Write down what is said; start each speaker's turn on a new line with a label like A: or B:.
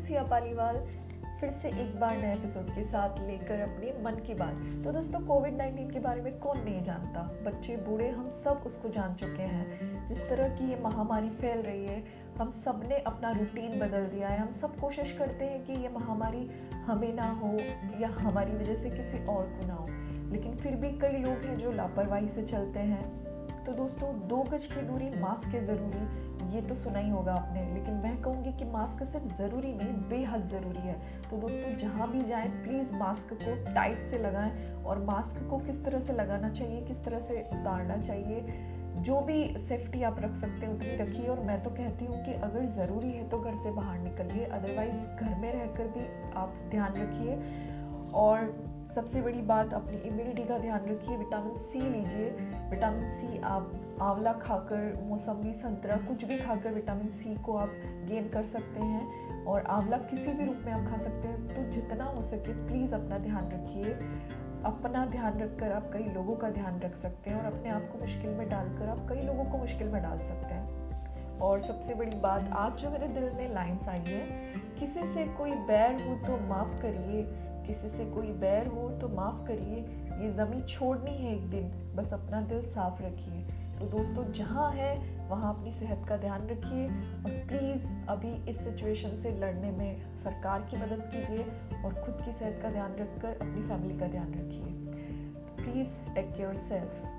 A: सिया पालीवाल। फिर से एक बार नए एपिसोड के साथ लेकर अपने मन की बात। तो दोस्तों कोविड 19 के बारे में कौन नहीं जानता? बच्चे, बूढ़े, हम सब उसको जान चुके हैं। जिस तरह की ये महामारी फैल रही है, हम सबने अपना रूटीन बदल दिया है। हम सब कोशिश करते हैं कि ये महामारी हमें ना हो या हमारी वजह से किसी और को ना हो। लेकिन फिर भी कई लोग हैं जो लापरवाही से चलते हैं। तो दोस्तों, दो गज की दूरी मास्क है ज़रूरी। ये तो सुना ही होगा आपने, लेकिन मैं कहूँगी कि मास्क सिर्फ़ ज़रूरी नहीं, बेहद ज़रूरी है। तो दोस्तों, जहाँ भी जाएँ प्लीज़ मास्क को टाइट से लगाएँ और मास्क को किस तरह से लगाना चाहिए, किस तरह से उतारना चाहिए, जो भी सेफ्टी आप रख सकते हैं, उतनी रखिए। और मैं तो कहती हूँ कि अगर ज़रूरी है तो घर से बाहर निकलिए अदरवाइज़ घर में रहकर भी आप ध्यान रखिए। और सबसे बड़ी बात अपनी इम्यूनिटी का ध्यान रखिए विटामिन सी लीजिए। विटामिन सी आप आंवला खाकर, मौसमी संतरा, कुछ भी खाकर विटामिन सी को आप गेन कर सकते हैं। और आंवला किसी भी रूप में आप खा सकते हैं। तो जितना हो सके प्लीज़ अपना ध्यान रखिए। अपना ध्यान रखकर आप कई लोगों का ध्यान रख सकते हैं और अपने आप को मुश्किल में डालकर आप कई लोगों को मुश्किल में डाल सकते हैं। और सबसे बड़ी बात, आज जो मेरे दिल में लाइन्स आई है, किसी से कोई बैर हो तो माफ़ करिए। किसी से कोई बैर हो तो माफ़ करिए, ये ज़मीन छोड़नी है एक दिन। बस अपना दिल साफ़ रखिए। तो दोस्तों, जहाँ है, वहाँ अपनी सेहत का ध्यान रखिए और प्लीज़ अभी इस सिचुएशन से लड़ने में सरकार की मदद कीजिए और खुद की सेहत का ध्यान रखकर अपनी फैमिली का ध्यान रखिए। Please take care self